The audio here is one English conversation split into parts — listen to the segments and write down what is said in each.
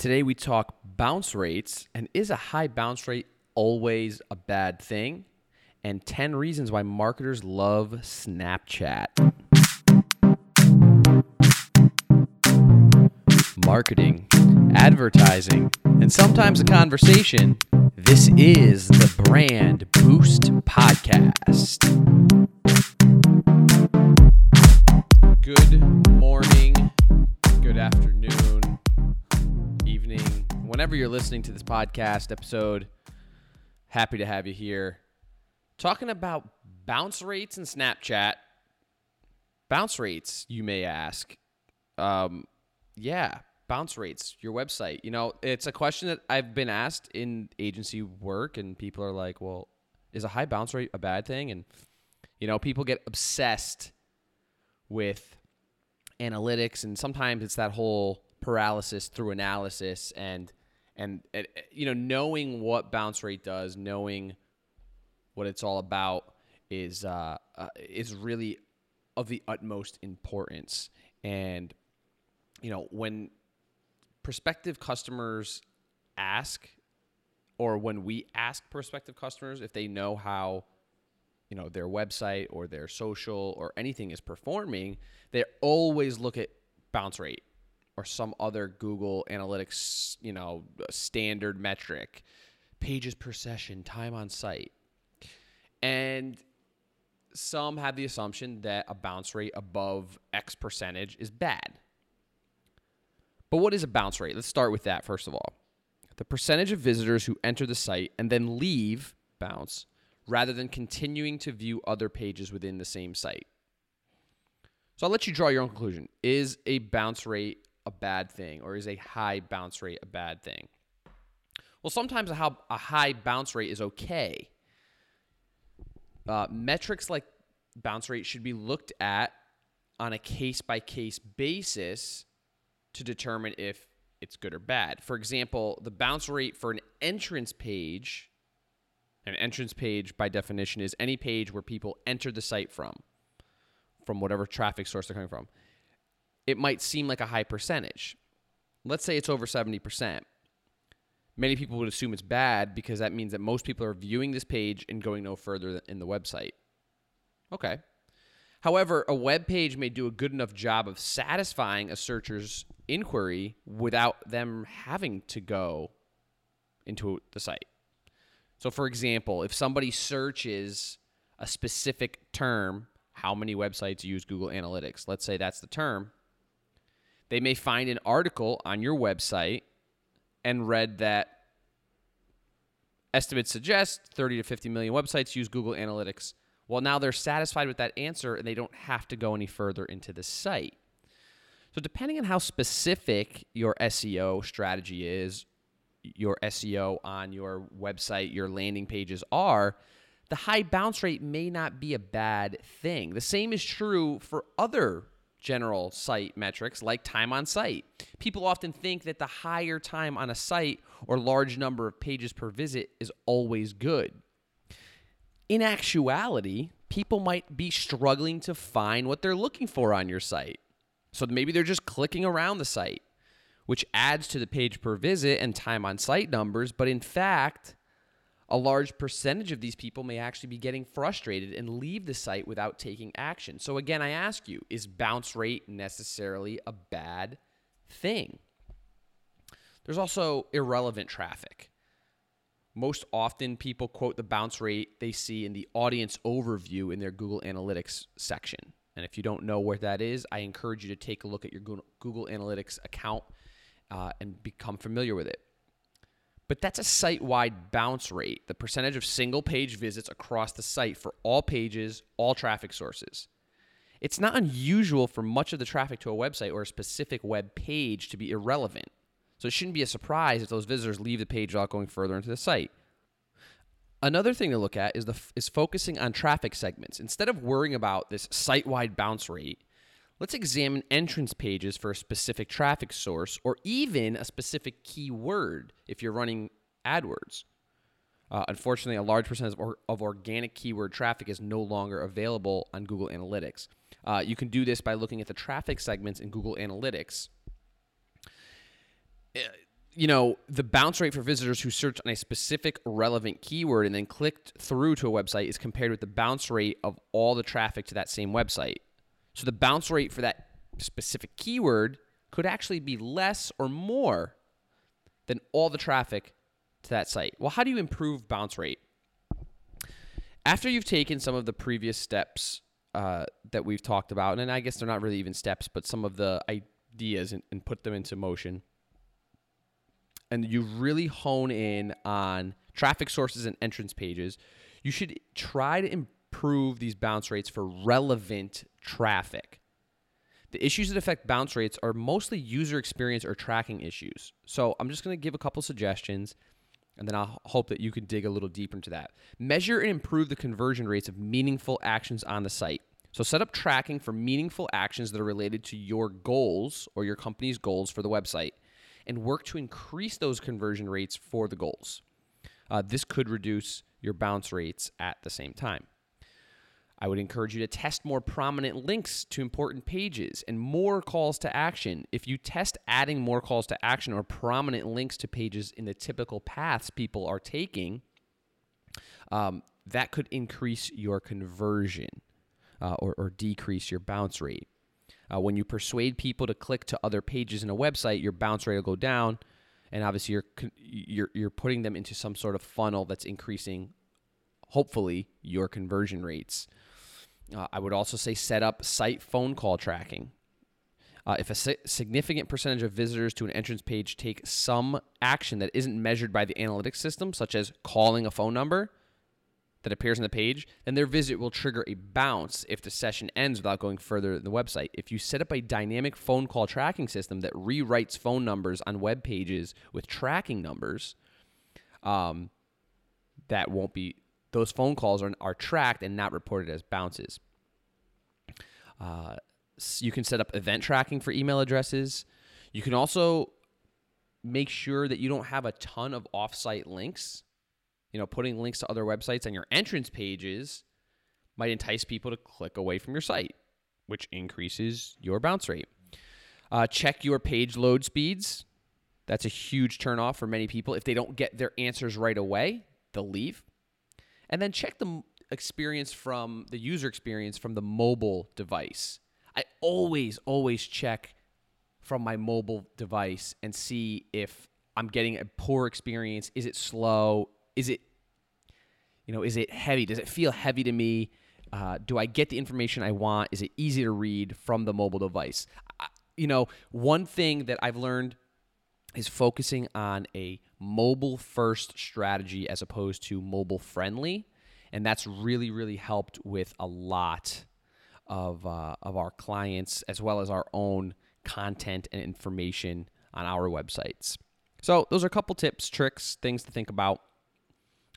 Today we talk bounce rates and is a high bounce rate always a bad thing? And 10 reasons why marketers love Snapchat. Marketing, advertising, and sometimes a conversation. This is the Brand Boost Podcast. Whenever you're listening to this podcast episode. Happy to have you here. Talking about bounce rates and Snapchat. Bounce rates, you may ask. Um, yeah, bounce rates, your website. You know, it's a question that I've been asked in agency work, and people are like, well, is a high bounce rate a bad thing? And, you know, people get obsessed with analytics, and sometimes it's that whole paralysis through analysis and and uh, you know knowing what bounce rate does knowing what it's all about is uh, uh, is really of the utmost importance. And you know when prospective customers ask or when we ask prospective customers if they know how you know their website or their social or anything is performing they always look at bounce rate or some other Google Analytics, you know, standard metric, pages per session, time on site. And some have the assumption that a bounce rate above X percentage is bad. But what is a bounce rate? Let's start with that first of all. The percentage of visitors who enter the site and then leave bounce rather than continuing to view other pages within the same site. So I'll let you draw your own conclusion. Is a bounce rate a bad thing or is a high bounce rate a bad thing? Well, sometimes a, high bounce rate is okay. Uh, metrics like bounce rate should be looked at on a case by case basis to determine if it's good or bad. For example, the bounce rate for an entrance page, an entrance page by definition is any page where people enter the site from, from whatever traffic source they're coming from it might seem like a high percentage. Let's say it's over 70%. Many people would assume it's bad because that means that most people are viewing this page and going no further in the website. Okay. However, a web page may do a good enough job of satisfying a searcher's inquiry without them having to go into the site. So, for example, if somebody searches a specific term, how many websites use Google Analytics? Let's say that's the term. They may find an article on your website and read that estimates suggest 30 to 50 million websites use Google Analytics. Well, now they're satisfied with that answer and they don't have to go any further into the site. So, depending on how specific your SEO strategy is, your SEO on your website, your landing pages are, the high bounce rate may not be a bad thing. The same is true for other general site metrics like time on site. People often think that the higher time on a site or large number of pages per visit is always good. In actuality, people might be struggling to find what they're looking for on your site. So maybe they're just clicking around the site, which adds to the page per visit and time on site numbers, but in fact, a large percentage of these people may actually be getting frustrated and leave the site without taking action. So, again, I ask you is bounce rate necessarily a bad thing? There's also irrelevant traffic. Most often, people quote the bounce rate they see in the audience overview in their Google Analytics section. And if you don't know where that is, I encourage you to take a look at your Google Analytics account uh, and become familiar with it but that's a site wide bounce rate, the percentage of single page visits across the site for all pages, all traffic sources. It's not unusual for much of the traffic to a website or a specific web page to be irrelevant. So it shouldn't be a surprise if those visitors leave the page without going further into the site. Another thing to look at is the is focusing on traffic segments. Instead of worrying about this site-wide bounce rate, Let's examine entrance pages for a specific traffic source or even a specific keyword if you're running AdWords. Uh, unfortunately, a large percentage of, or, of, organic keyword traffic is no longer available on Google Analytics. Uh, you can do this by looking at the traffic segments in Google Analytics. Uh, you know, the bounce rate for visitors who search on a specific relevant keyword and then clicked through to a website is compared with the bounce rate of all the traffic to that same website. So the bounce rate for that specific keyword could actually be less or more than all the traffic to that site. Well, how do you improve bounce rate? After you've taken some of the previous steps uh, that we've talked about, and I guess they're not really even steps, but some of the ideas and, and put them into motion, and you really hone in on traffic sources and entrance pages, you should try to improve these bounce rates for relevant traffic. The issues that affect bounce rates are mostly user experience or tracking issues. So I'm just going to give a couple suggestions and then I'll hope that you can dig a little deeper into that. Measure and improve the conversion rates of meaningful actions on the site. So set up tracking for meaningful actions that are related to your goals or your company's goals for the website and work to increase those conversion rates for the goals. Uh, this could reduce your bounce rates at the same time. I would encourage you to test more prominent links to important pages and more calls to action. If you test adding more calls to action or prominent links to pages in the typical paths people are taking, um, that could increase your conversion uh, or, or, decrease your bounce rate. Uh, when you persuade people to click to other pages in a website, your bounce rate will go down, and obviously you're you're you're putting them into some sort of funnel that's increasing, hopefully, your conversion rates. Uh, I would also say set up site phone call tracking. Uh, if a si- significant percentage of visitors to an entrance page take some action that isn't measured by the analytics system, such as calling a phone number that appears on the page, then their visit will trigger a bounce if the session ends without going further in the website. If you set up a dynamic phone call tracking system that rewrites phone numbers on web pages with tracking numbers, um, that won't be those phone calls are, are tracked and not reported as bounces. Uh, you can set up event tracking for email addresses. You can also make sure that you don't have a ton of offsite links. You know, putting links to other websites on your entrance pages might entice people to click away from your site, which increases your bounce rate. Uh, check your page load speeds. That's a huge turnoff for many people. If they don't get their answers right away, they'll leave and then check the experience from the user experience from the mobile device. I always, always check from my mobile device and see if I'm getting a poor experience. Is it slow? Is it, you know, is it heavy? Does it feel heavy to me? Uh, do I get the information I want? Is it easy to read from the mobile device? I, you know, one thing that I've learned is focusing on a mobile first strategy as opposed to mobile friendly. And that's really, really helped with a lot of, uh, of our clients as well as our own content and information on our websites. So, those are a couple tips, tricks, things to think about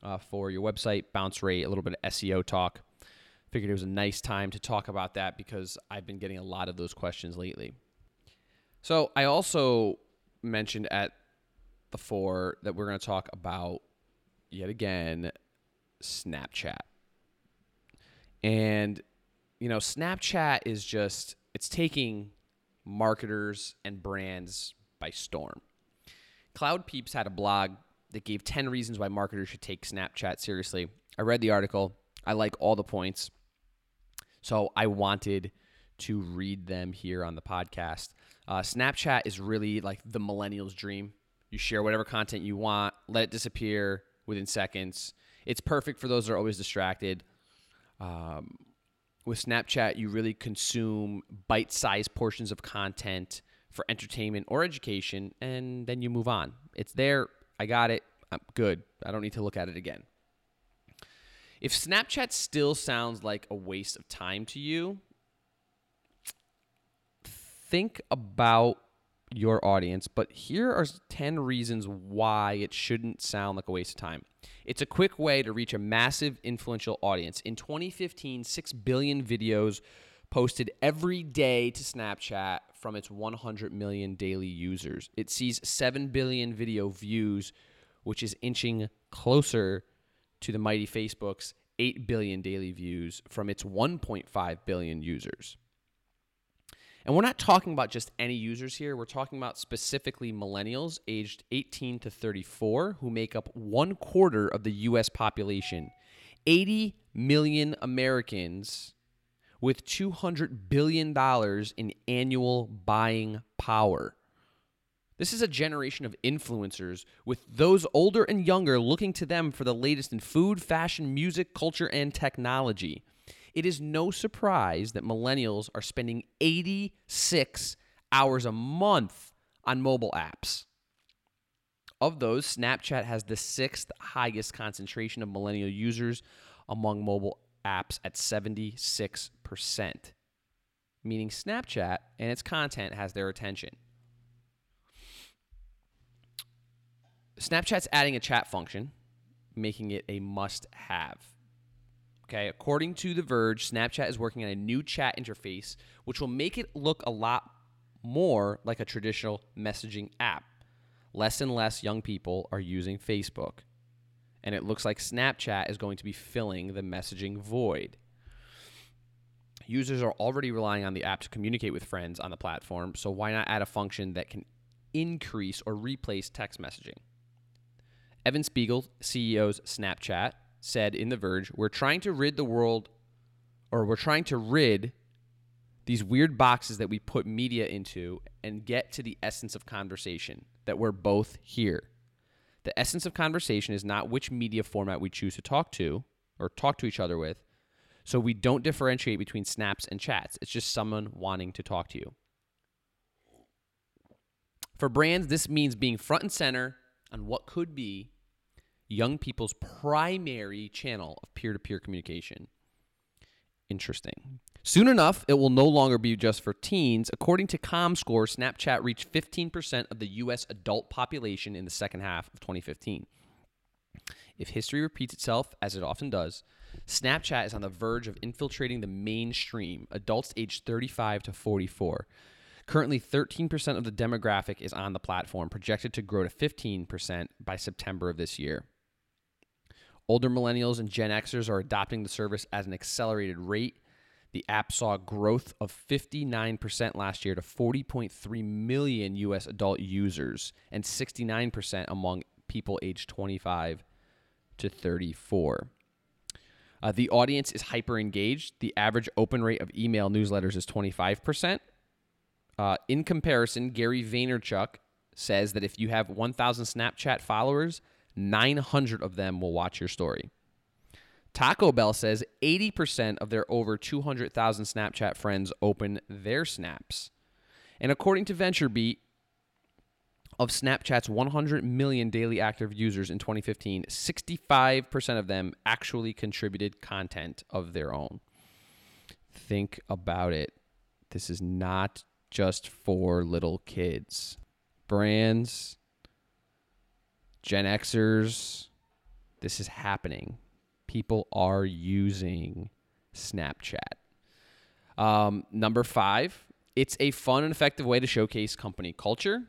uh, for your website, bounce rate, a little bit of SEO talk. Figured it was a nice time to talk about that because I've been getting a lot of those questions lately. So, I also mentioned at the fore that we're going to talk about yet again Snapchat. And, you know, Snapchat is just, it's taking marketers and brands by storm. Cloud Peeps had a blog that gave 10 reasons why marketers should take Snapchat seriously. I read the article. I like all the points. So I wanted to read them here on the podcast. Uh, Snapchat is really like the millennials' dream. You share whatever content you want, let it disappear within seconds. It's perfect for those that are always distracted. Um, with Snapchat, you really consume bite sized portions of content for entertainment or education, and then you move on. It's there. I got it. I'm good. I don't need to look at it again. If Snapchat still sounds like a waste of time to you, think about your audience, but here are 10 reasons why it shouldn't sound like a waste of time. It's a quick way to reach a massive, influential audience. In 2015, 6 billion videos posted every day to Snapchat from its 100 million daily users. It sees 7 billion video views, which is inching closer to the mighty Facebook's 8 billion daily views from its 1.5 billion users. And we're not talking about just any users here. We're talking about specifically millennials aged 18 to 34 who make up one quarter of the US population. 80 million Americans with $200 billion in annual buying power. This is a generation of influencers, with those older and younger looking to them for the latest in food, fashion, music, culture, and technology. It is no surprise that millennials are spending 86 hours a month on mobile apps. Of those, Snapchat has the sixth highest concentration of millennial users among mobile apps at 76%, meaning Snapchat and its content has their attention. Snapchat's adding a chat function, making it a must have. Okay, according to The Verge, Snapchat is working on a new chat interface which will make it look a lot more like a traditional messaging app. Less and less young people are using Facebook and it looks like Snapchat is going to be filling the messaging void. Users are already relying on the app to communicate with friends on the platform, so why not add a function that can increase or replace text messaging? Evan Spiegel, CEO's Snapchat, said in The Verge, We're trying to rid the world, or we're trying to rid these weird boxes that we put media into and get to the essence of conversation that we're both here. The essence of conversation is not which media format we choose to talk to or talk to each other with. So we don't differentiate between snaps and chats. It's just someone wanting to talk to you. For brands, this means being front and center on what could be young people's primary channel of peer to peer communication. Interesting. Soon enough, it will no longer be just for teens. According to ComScore, Snapchat reached 15% of the U.S. adult population in the second half of 2015. If history repeats itself, as it often does, Snapchat is on the verge of infiltrating the mainstream, adults aged 35 to 44. Currently, 13% of the demographic is on the platform, projected to grow to 15% by September of this year. Older millennials and Gen Xers are adopting the service at an accelerated rate the app saw growth of 59% last year to 40.3 million US adult users and 69% among people aged 25 to 34. Uh, the audience is hyper engaged. The average open rate of email newsletters is 25%. Uh, in comparison, Gary Vaynerchuk says that if you have 1,000 Snapchat followers, 900 of them will watch your story. Taco Bell says 80% of their over 200,000 Snapchat friends open their snaps. And according to VentureBeat, of Snapchat's 100 million daily active users in 2015, 65% of them actually contributed content of their own. Think about it. This is not just for little kids. Brands, Gen Xers, this is happening people are using Snapchat. Um, number five, it's a fun and effective way to showcase company culture.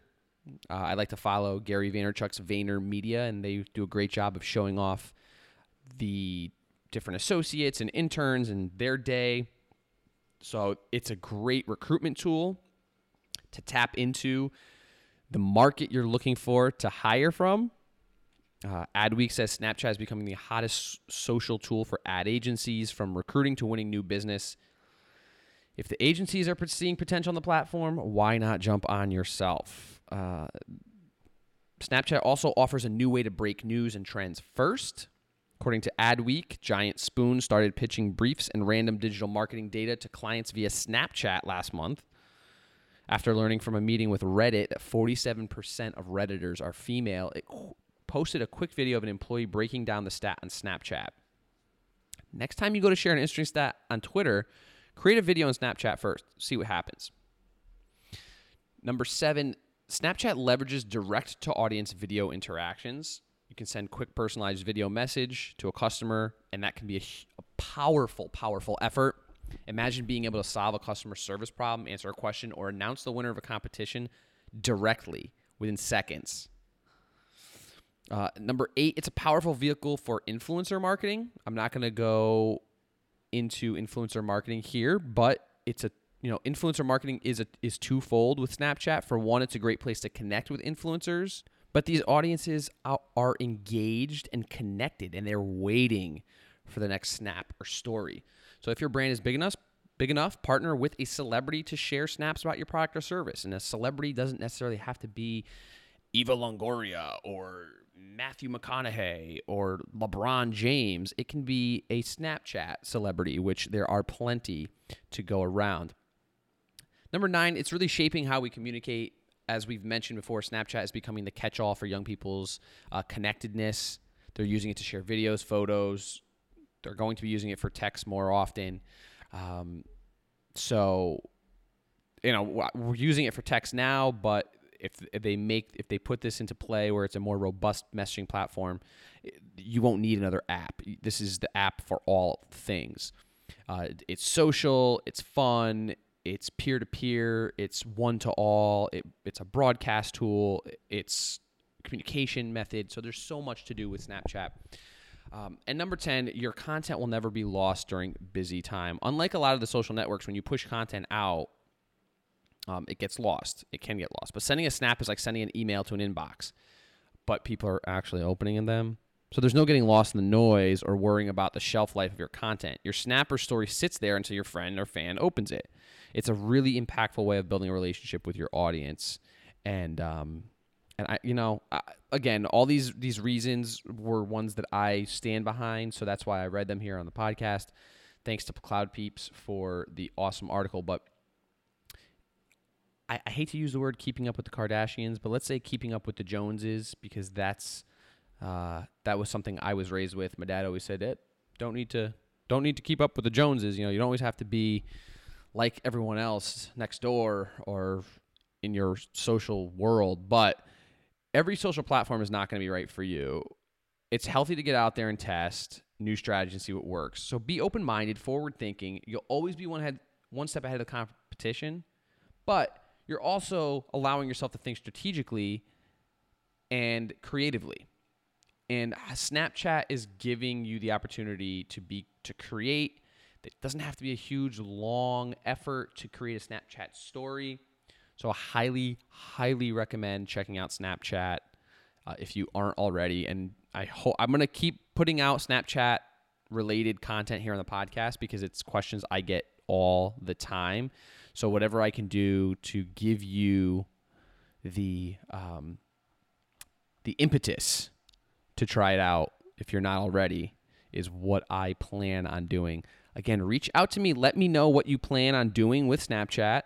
Uh, I like to follow Gary Vaynerchuk's Vayner Media, and they do a great job of showing off the different associates and interns and their day. So it's a great recruitment tool to tap into the market you're looking for to hire from uh, Adweek says Snapchat is becoming the hottest social tool for ad agencies, from recruiting to winning new business. If the agencies are seeing potential on the platform, why not jump on yourself? Uh, Snapchat also offers a new way to break news and trends first. According to Adweek, Giant Spoon started pitching briefs and random digital marketing data to clients via Snapchat last month. After learning from a meeting with Reddit that 47% of Redditors are female, it posted a quick video of an employee breaking down the stat on Snapchat. Next time you go to share an interesting stat on Twitter, create a video on Snapchat first. See what happens. Number seven, Snapchat leverages direct to audience video interactions. You can send quick personalized video message to a customer, and that can be a, a powerful, powerful effort. Imagine being able to solve a customer service problem, answer a question, or announce the winner of a competition directly within seconds. Uh, number eight, it's a powerful vehicle for influencer marketing. I'm not going to go into influencer marketing here, but it's a you know, influencer marketing is a, is twofold with Snapchat. For one, it's a great place to connect with influencers, but these audiences are, are engaged and connected, and they're waiting for the next snap or story. So if your brand is big enough, big enough, partner with a celebrity to share snaps about your product or service. And a celebrity doesn't necessarily have to be Eva Longoria or Matthew McConaughey or LeBron James. It can be a Snapchat celebrity, which there are plenty to go around. Number nine, it's really shaping how we communicate. As we've mentioned before, Snapchat is becoming the catch all for young people's uh, connectedness. They're using it to share videos, photos. They're going to be using it for text more often. Um, so, you know, we're using it for text now, but if, if they make if they put this into play where it's a more robust messaging platform, you won't need another app. This is the app for all things. Uh, it's social, it's fun, it's peer to peer, it's one to all, it, it's a broadcast tool, it's communication method. So there's so much to do with Snapchat. Um, and number 10, your content will never be lost during busy time. Unlike a lot of the social networks, when you push content out, um, it gets lost. It can get lost. But sending a snap is like sending an email to an inbox, but people are actually opening them. So there's no getting lost in the noise or worrying about the shelf life of your content. Your snapper story sits there until your friend or fan opens it. It's a really impactful way of building a relationship with your audience, and um, and I, you know, I, again, all these these reasons were ones that I stand behind, so that's why I read them here on the podcast. Thanks to Cloud Peeps for the awesome article, but I, I hate to use the word keeping up with the Kardashians, but let's say keeping up with the Joneses because that's uh, that was something I was raised with. My dad always said it. Don't need to don't need to keep up with the Joneses. You know, you don't always have to be like everyone else next door or in your social world, but every social platform is not going to be right for you. It's healthy to get out there and test new strategies and see what works. So be open-minded, forward-thinking. You'll always be one head one step ahead of the competition, but you're also allowing yourself to think strategically and creatively. And Snapchat is giving you the opportunity to be to create. It doesn't have to be a huge long effort to create a Snapchat story. So I highly, highly recommend checking out Snapchat uh, if you aren't already. And I hope I'm gonna keep putting out Snapchat related content here on the podcast because it's questions I get all the time. So whatever I can do to give you the um, the impetus to try it out if you're not already is what I plan on doing. Again, reach out to me. Let me know what you plan on doing with Snapchat.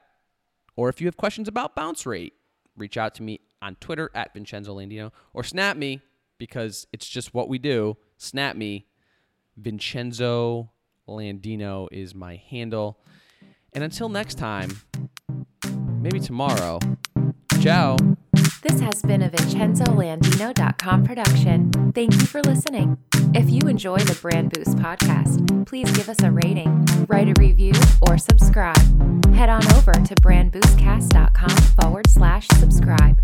Or if you have questions about bounce rate, reach out to me on Twitter at Vincenzo Landino or snap me because it's just what we do. Snap me. Vincenzo Landino is my handle. And until next time, maybe tomorrow, ciao. This has been a VincenzoLandino.com production. Thank you for listening. If you enjoy the Brand Boost podcast, please give us a rating, write a review, or subscribe. Head on over to brandboostcast.com forward slash subscribe.